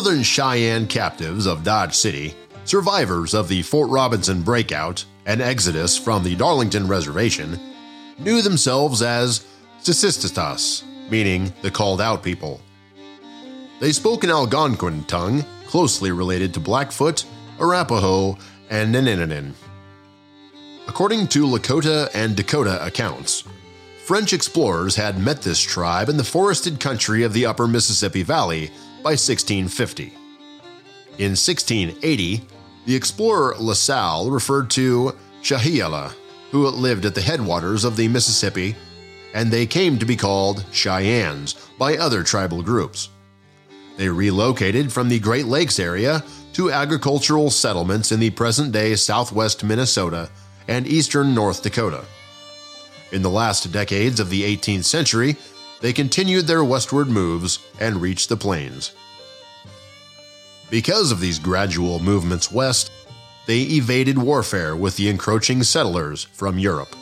Northern Cheyenne captives of Dodge City, survivors of the Fort Robinson breakout and exodus from the Darlington Reservation, knew themselves as Tsitsistas, meaning the called out people. They spoke an Algonquin tongue closely related to Blackfoot, Arapaho, and Naninanin. According to Lakota and Dakota accounts, French explorers had met this tribe in the forested country of the upper Mississippi Valley by 1650. In 1680, the explorer La Salle referred to Shahiala, who lived at the headwaters of the Mississippi, and they came to be called Cheyennes by other tribal groups. They relocated from the Great Lakes area to agricultural settlements in the present day southwest Minnesota and eastern North Dakota. In the last decades of the 18th century, they continued their westward moves and reached the plains. Because of these gradual movements west, they evaded warfare with the encroaching settlers from Europe.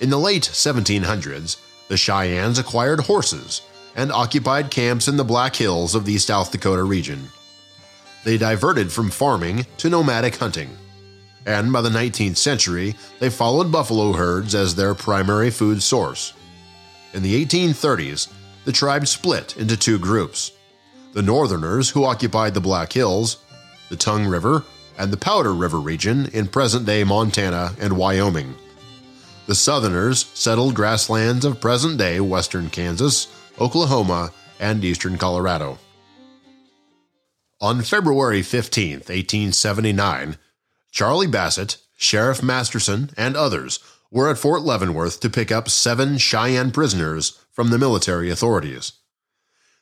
In the late 1700s, the Cheyennes acquired horses and occupied camps in the Black Hills of the South Dakota region. They diverted from farming to nomadic hunting and by the 19th century, they followed buffalo herds as their primary food source. In the 1830s, the tribe split into two groups the Northerners, who occupied the Black Hills, the Tongue River, and the Powder River region in present day Montana and Wyoming. The Southerners settled grasslands of present day western Kansas, Oklahoma, and eastern Colorado. On February 15, 1879, Charlie Bassett, Sheriff Masterson, and others were at Fort Leavenworth to pick up seven Cheyenne prisoners from the military authorities.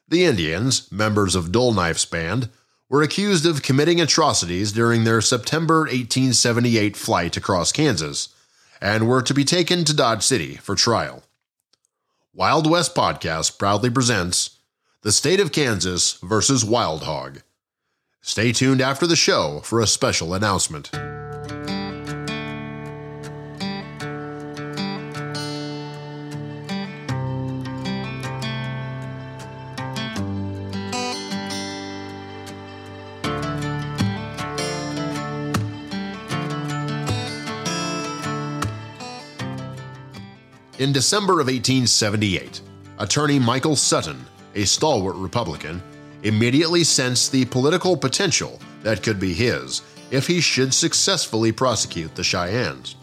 The Indians, members of Dull Knife's band, were accused of committing atrocities during their September 1878 flight across Kansas and were to be taken to Dodge City for trial. Wild West Podcast proudly presents The State of Kansas versus Wild Hog. Stay tuned after the show for a special announcement. In December of 1878, attorney Michael Sutton, a stalwart Republican, immediately sensed the political potential that could be his if he should successfully prosecute the Cheyennes.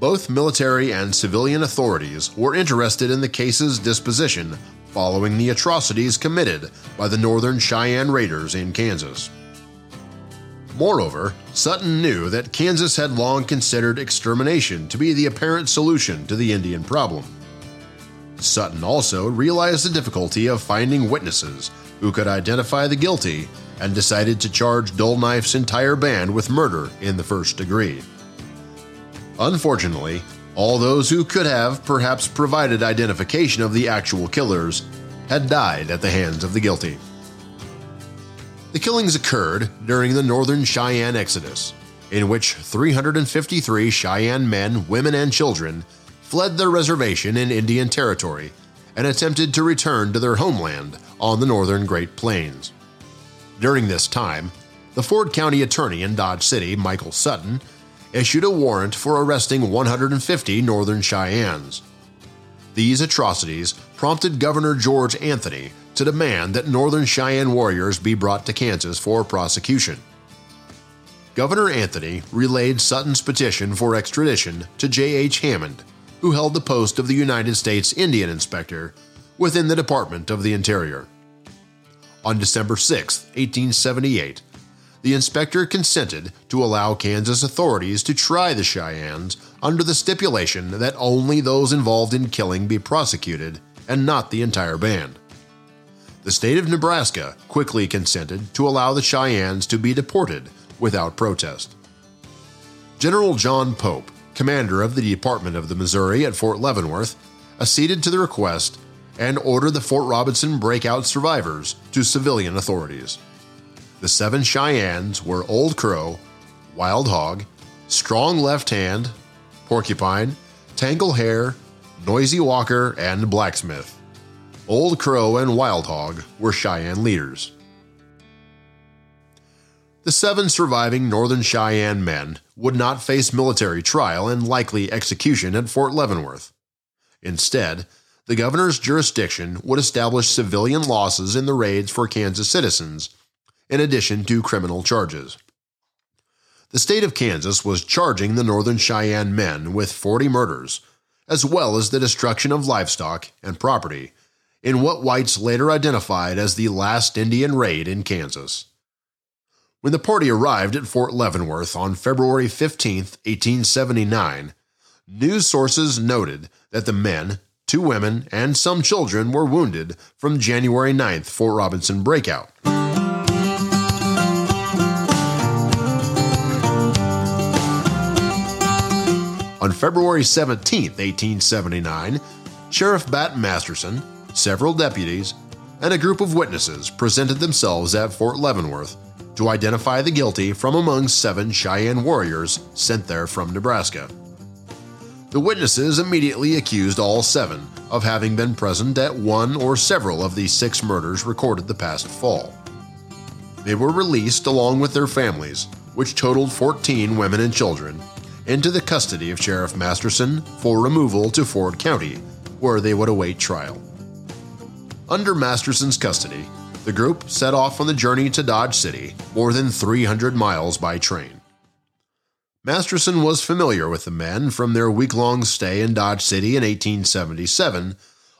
Both military and civilian authorities were interested in the case's disposition following the atrocities committed by the Northern Cheyenne Raiders in Kansas. Moreover, Sutton knew that Kansas had long considered extermination to be the apparent solution to the Indian problem. Sutton also realized the difficulty of finding witnesses who could identify the guilty and decided to charge Dull Knife's entire band with murder in the first degree. Unfortunately, all those who could have perhaps provided identification of the actual killers had died at the hands of the guilty. The killings occurred during the Northern Cheyenne Exodus, in which 353 Cheyenne men, women, and children fled their reservation in Indian Territory and attempted to return to their homeland on the northern Great Plains. During this time, the Ford County Attorney in Dodge City, Michael Sutton, issued a warrant for arresting 150 Northern Cheyennes. These atrocities prompted Governor George Anthony to demand that Northern Cheyenne warriors be brought to Kansas for prosecution. Governor Anthony relayed Sutton's petition for extradition to J.H. Hammond, who held the post of the United States Indian Inspector within the Department of the Interior. On December 6, 1878, the inspector consented to allow Kansas authorities to try the Cheyennes under the stipulation that only those involved in killing be prosecuted and not the entire band. The state of Nebraska quickly consented to allow the Cheyennes to be deported without protest. General John Pope, commander of the Department of the Missouri at Fort Leavenworth, acceded to the request and ordered the Fort Robinson breakout survivors to civilian authorities. The seven Cheyennes were Old Crow, Wild Hog, Strong Left Hand, Porcupine, Tangle Hair, Noisy Walker, and Blacksmith. Old Crow and Wild Hog were Cheyenne leaders. The seven surviving Northern Cheyenne men would not face military trial and likely execution at Fort Leavenworth. Instead, the governor's jurisdiction would establish civilian losses in the raids for Kansas citizens, in addition to criminal charges. The state of Kansas was charging the Northern Cheyenne men with 40 murders, as well as the destruction of livestock and property, in what whites later identified as the last Indian raid in Kansas. When the party arrived at Fort Leavenworth on February 15, 1879, news sources noted that the men, two women, and some children were wounded from January 9th Fort Robinson breakout. On February 17, 1879, Sheriff Bat Masterson, several deputies, and a group of witnesses presented themselves at Fort Leavenworth to identify the guilty from among seven Cheyenne warriors sent there from Nebraska. The witnesses immediately accused all seven of having been present at one or several of the six murders recorded the past fall. They were released along with their families, which totaled 14 women and children, into the custody of Sheriff Masterson for removal to Ford County, where they would await trial. Under Masterson's custody, the group set off on the journey to Dodge City, more than 300 miles by train. Masterson was familiar with the men from their week long stay in Dodge City in 1877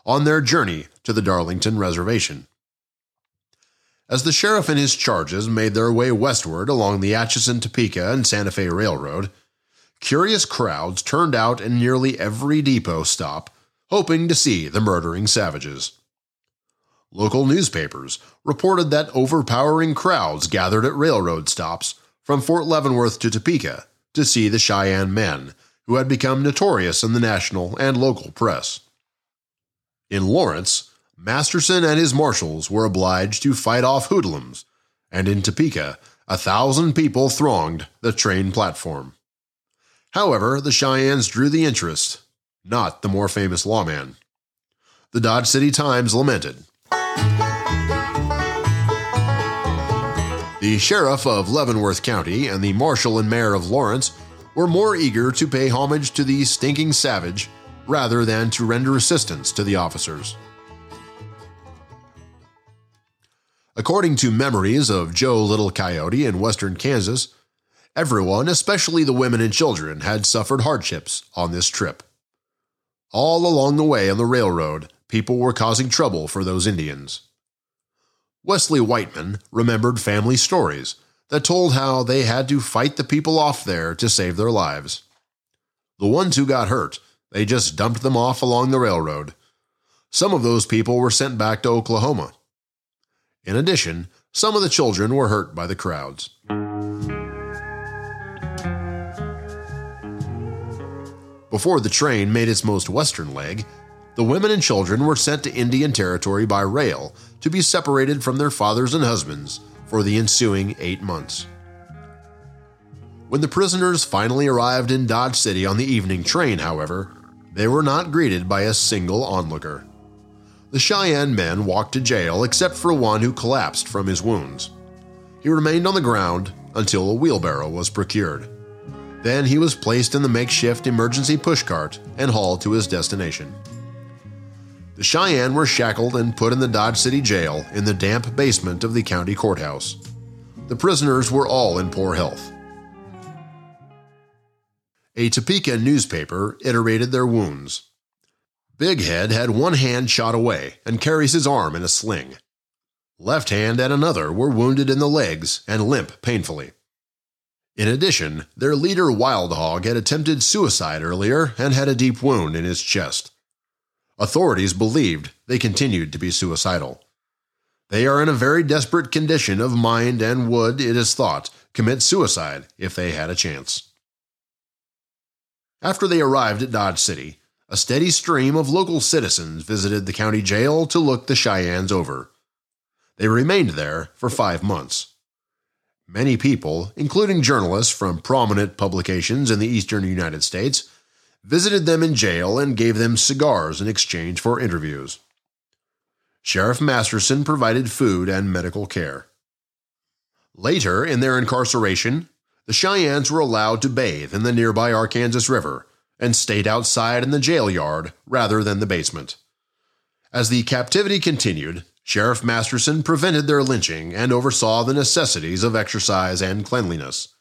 on their journey to the Darlington Reservation. As the sheriff and his charges made their way westward along the Atchison, Topeka, and Santa Fe Railroad, curious crowds turned out in nearly every depot stop, hoping to see the murdering savages. Local newspapers reported that overpowering crowds gathered at railroad stops from Fort Leavenworth to Topeka to see the Cheyenne men, who had become notorious in the national and local press. In Lawrence, Masterson and his marshals were obliged to fight off hoodlums, and in Topeka, a thousand people thronged the train platform. However, the Cheyennes drew the interest, not the more famous lawman. The Dodge City Times lamented the sheriff of Leavenworth County and the marshal and mayor of Lawrence were more eager to pay homage to the stinking savage rather than to render assistance to the officers. According to memories of Joe Little Coyote in western Kansas, everyone, especially the women and children, had suffered hardships on this trip. All along the way on the railroad, people were causing trouble for those Indians. Wesley Whiteman remembered family stories that told how they had to fight the people off there to save their lives. The ones who got hurt, they just dumped them off along the railroad. Some of those people were sent back to Oklahoma. In addition, some of the children were hurt by the crowds. Before the train made its most western leg, the women and children were sent to Indian Territory by rail to be separated from their fathers and husbands for the ensuing eight months. When the prisoners finally arrived in Dodge City on the evening train, however, they were not greeted by a single onlooker. The Cheyenne men walked to jail except for one who collapsed from his wounds. He remained on the ground until a wheelbarrow was procured. Then he was placed in the makeshift emergency pushcart and hauled to his destination. The Cheyenne were shackled and put in the Dodge City Jail in the damp basement of the county courthouse. The prisoners were all in poor health. A Topeka newspaper iterated their wounds. Big Head had one hand shot away and carries his arm in a sling. Left Hand and another were wounded in the legs and limp painfully. In addition, their leader Wild Hog had attempted suicide earlier and had a deep wound in his chest. Authorities believed they continued to be suicidal. They are in a very desperate condition of mind and would, it is thought, commit suicide if they had a chance. After they arrived at Dodge City, a steady stream of local citizens visited the county jail to look the Cheyennes over. They remained there for five months. Many people, including journalists from prominent publications in the eastern United States, visited them in jail, and gave them cigars in exchange for interviews. Sheriff Masterson provided food and medical care. Later, in their incarceration, the Cheyennes were allowed to bathe in the nearby Arkansas River and stayed outside in the jail yard rather than the basement. As the captivity continued, Sheriff Masterson prevented their lynching and oversaw the necessities of exercise and cleanliness.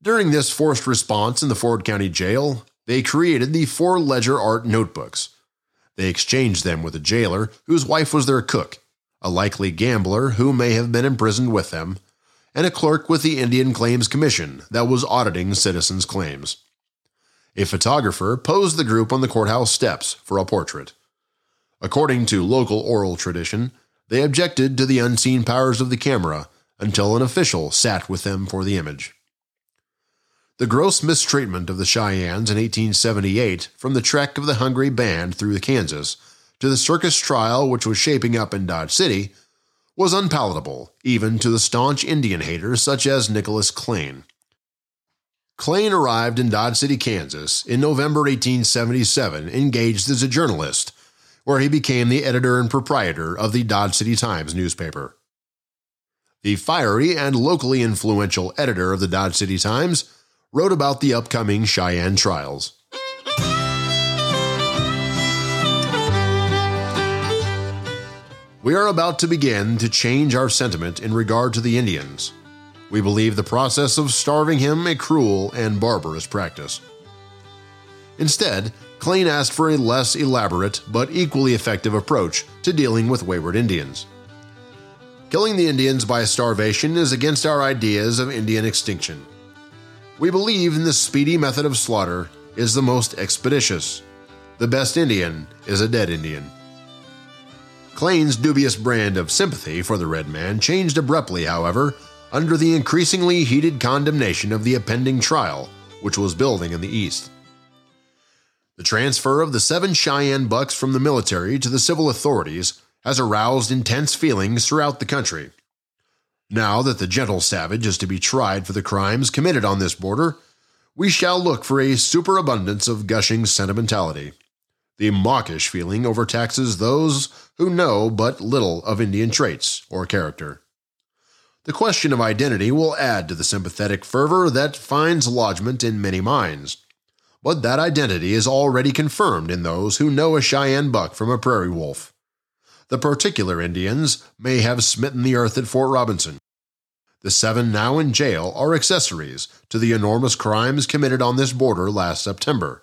During this forced response in the Ford County Jail, they created the four ledger art notebooks. They exchanged them with a jailer whose wife was their cook, a likely gambler who may have been imprisoned with them, and a clerk with the Indian Claims Commission that was auditing citizens' claims. A photographer posed the group on the courthouse steps for a portrait. According to local oral tradition, they objected to the unseen powers of the camera until an official sat with them for the image. The gross mistreatment of the Cheyennes in 1878, from the trek of the Hungry Band through Kansas to the circus trial which was shaping up in Dodge City, was unpalatable even to the staunch Indian haters such as Nicholas Klaine. Klaine arrived in Dodge City, Kansas in November 1877, engaged as a journalist, where he became the editor and proprietor of the Dodge City Times newspaper. The fiery and locally influential editor of the Dodge City Times wrote about the upcoming Cheyenne trials. We are about to begin to change our sentiment in regard to the Indians. We believe the process of starving him a cruel and barbarous practice. Instead, Klaine asked for a less elaborate but equally effective approach to dealing with wayward Indians. Killing the Indians by starvation is against our ideas of Indian extinction. We believe in the speedy method of slaughter is the most expeditious. The best Indian is a dead Indian. Klaine's dubious brand of sympathy for the red man changed abruptly, however, under the increasingly heated condemnation of the impending trial, which was building in the East. The transfer of the seven Cheyenne bucks from the military to the civil authorities has aroused intense feelings throughout the country. Now that the gentle savage is to be tried for the crimes committed on this border, we shall look for a superabundance of gushing sentimentality. The mawkish feeling overtaxes those who know but little of Indian traits or character. The question of identity will add to the sympathetic fervor that finds lodgment in many minds. But that identity is already confirmed in those who know a Cheyenne buck from a prairie wolf. The particular Indians may have smitten the earth at Fort Robinson. The seven now in jail are accessories to the enormous crimes committed on this border last September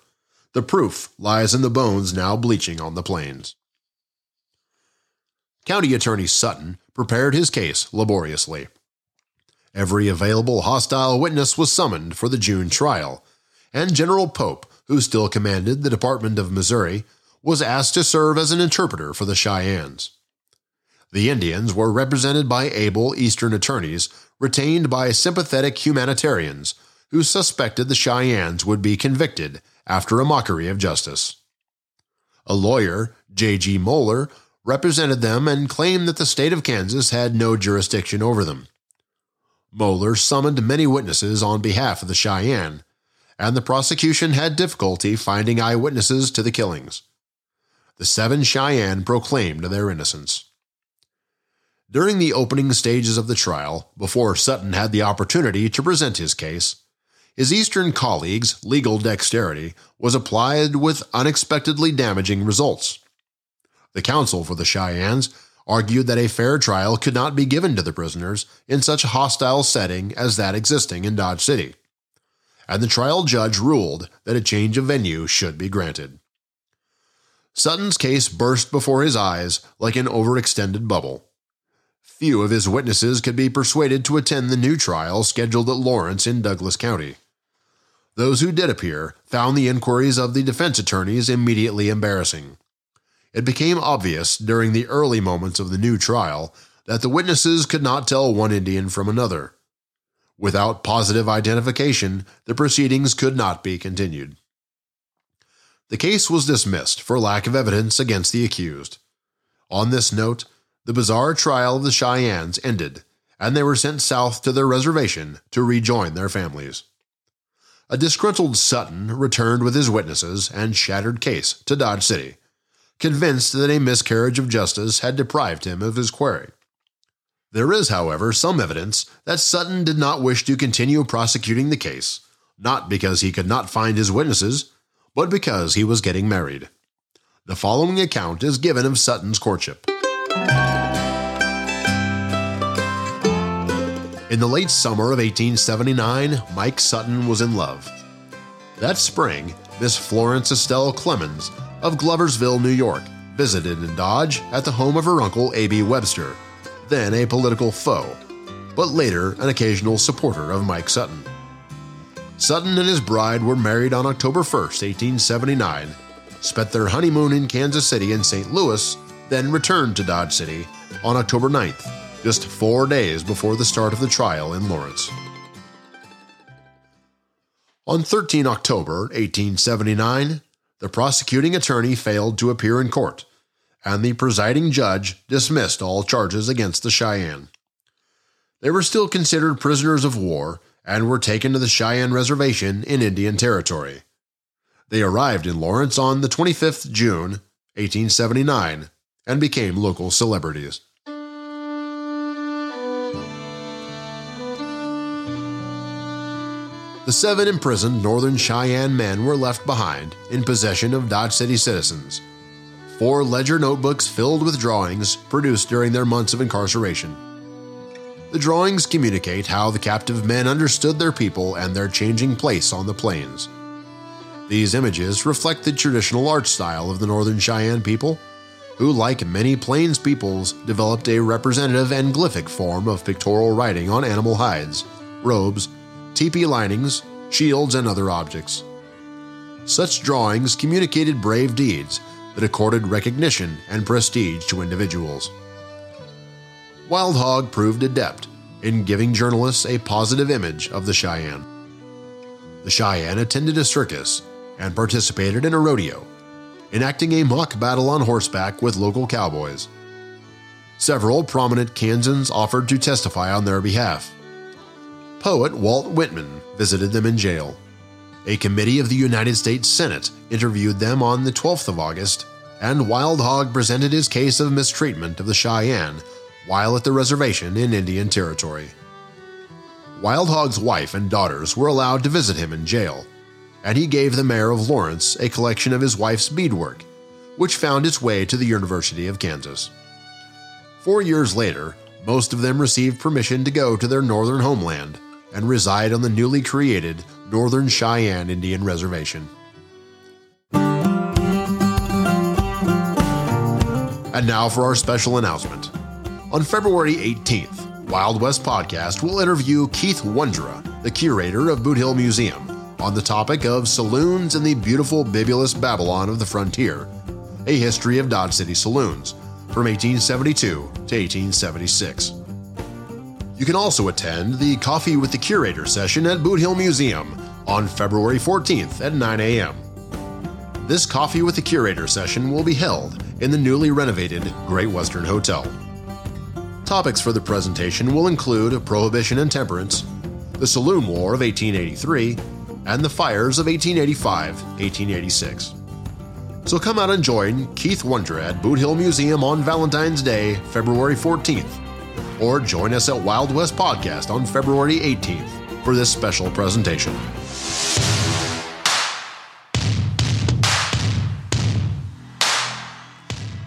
the proof lies in the bones now bleaching on the plains. County Attorney Sutton prepared his case laboriously. Every available hostile witness was summoned for the June trial, and General Pope, who still commanded the Department of Missouri, was asked to serve as an interpreter for the Cheyennes. The Indians were represented by able Eastern attorneys retained by sympathetic humanitarians who suspected the Cheyennes would be convicted after a mockery of justice. A lawyer, J.G. Moeller, represented them and claimed that the state of Kansas had no jurisdiction over them. Moeller summoned many witnesses on behalf of the Cheyenne, and the prosecution had difficulty finding eyewitnesses to the killings. The seven Cheyenne proclaimed their innocence. During the opening stages of the trial, before Sutton had the opportunity to present his case, his Eastern colleague's legal dexterity was applied with unexpectedly damaging results. The counsel for the Cheyennes argued that a fair trial could not be given to the prisoners in such a hostile setting as that existing in Dodge City, and the trial judge ruled that a change of venue should be granted. Sutton's case burst before his eyes like an overextended bubble. Few of his witnesses could be persuaded to attend the new trial scheduled at Lawrence in Douglas County. Those who did appear found the inquiries of the defense attorneys immediately embarrassing. It became obvious during the early moments of the new trial that the witnesses could not tell one Indian from another. Without positive identification, the proceedings could not be continued. The case was dismissed for lack of evidence against the accused. On this note, the bizarre trial of the Cheyennes ended, and they were sent south to their reservation to rejoin their families. A disgruntled Sutton returned with his witnesses and shattered case to Dodge City, convinced that a miscarriage of justice had deprived him of his quarry. There is, however, some evidence that Sutton did not wish to continue prosecuting the case, not because he could not find his witnesses, but because he was getting married. The following account is given of Sutton's courtship. In the late summer of 1879, Mike Sutton was in love. That spring, Miss Florence Estelle Clemens of Gloversville, New York, visited in Dodge at the home of her uncle A.B. Webster, then a political foe, but later an occasional supporter of Mike Sutton. Sutton and his bride were married on October 1, 1879, spent their honeymoon in Kansas City and St. Louis, then returned to Dodge City on October 9th, just four days before the start of the trial in Lawrence. On 13 October 1879, the prosecuting attorney failed to appear in court, and the presiding judge dismissed all charges against the Cheyenne. They were still considered prisoners of war and were taken to the Cheyenne Reservation in Indian Territory. They arrived in Lawrence on the 25th June, 1879, and became local celebrities. The seven imprisoned Northern Cheyenne men were left behind in possession of Dodge City citizens. Four ledger notebooks filled with drawings produced during their months of incarceration. The drawings communicate how the captive men understood their people and their changing place on the plains. These images reflect the traditional art style of the Northern Cheyenne people, who, like many Plains peoples, developed a representative and glyphic form of pictorial writing on animal hides, robes, teepee linings, shields, and other objects. Such drawings communicated brave deeds that accorded recognition and prestige to individuals. Wild Hog proved adept in giving journalists a positive image of the Cheyenne. The Cheyenne attended a circus and participated in a rodeo, enacting a mock battle on horseback with local cowboys. Several prominent Kansans offered to testify on their behalf, poet Walt Whitman visited them in jail. A committee of the United States Senate interviewed them on the 12th of August, and Wild Hog presented his case of mistreatment of the Cheyenne while at the reservation in Indian Territory. Wild Hog's wife and daughters were allowed to visit him in jail, and he gave the mayor of Lawrence a collection of his wife's beadwork, which found its way to the University of Kansas. Four years later, most of them received permission to go to their northern homeland and reside on the newly created Northern Cheyenne Indian Reservation. And now for our special announcement. On February 18th, Wild West Podcast will interview Keith Wondra, the curator of Boot Hill Museum, on the topic of saloons in the beautiful bibulous Babylon of the frontier, a history of Dodge City saloons from 1872 to 1876. You can also attend the Coffee with the Curator session at Boot Hill Museum on February 14th at 9 a.m. This Coffee with the Curator session will be held in the newly renovated Great Western Hotel. Topics for the presentation will include Prohibition and Temperance, the Saloon War of 1883, and the fires of 1885 1886. So come out and join Keith Wondra at Boot Hill Museum on Valentine's Day, February 14th or join us at Wild West Podcast on February 18th for this special presentation.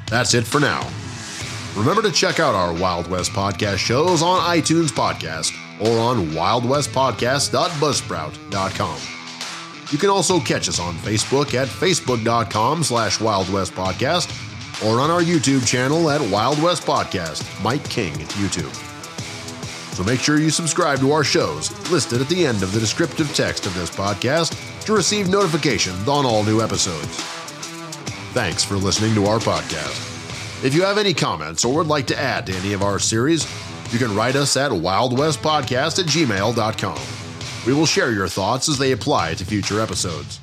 That's it for now. Remember to check out our Wild West Podcast shows on iTunes Podcast or on wildwestpodcast.buzzsprout.com. You can also catch us on Facebook at facebook.com slash Wild West Podcast or on our YouTube channel at Wild West Podcast, Mike King YouTube. So make sure you subscribe to our shows listed at the end of the descriptive text of this podcast to receive notifications on all new episodes. Thanks for listening to our podcast. If you have any comments or would like to add to any of our series, you can write us at wildwestpodcast at gmail.com. We will share your thoughts as they apply to future episodes.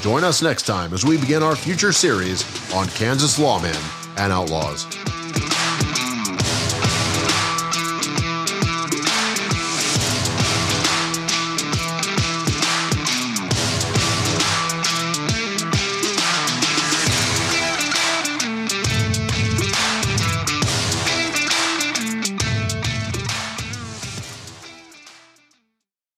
Join us next time as we begin our future series on Kansas lawmen and outlaws.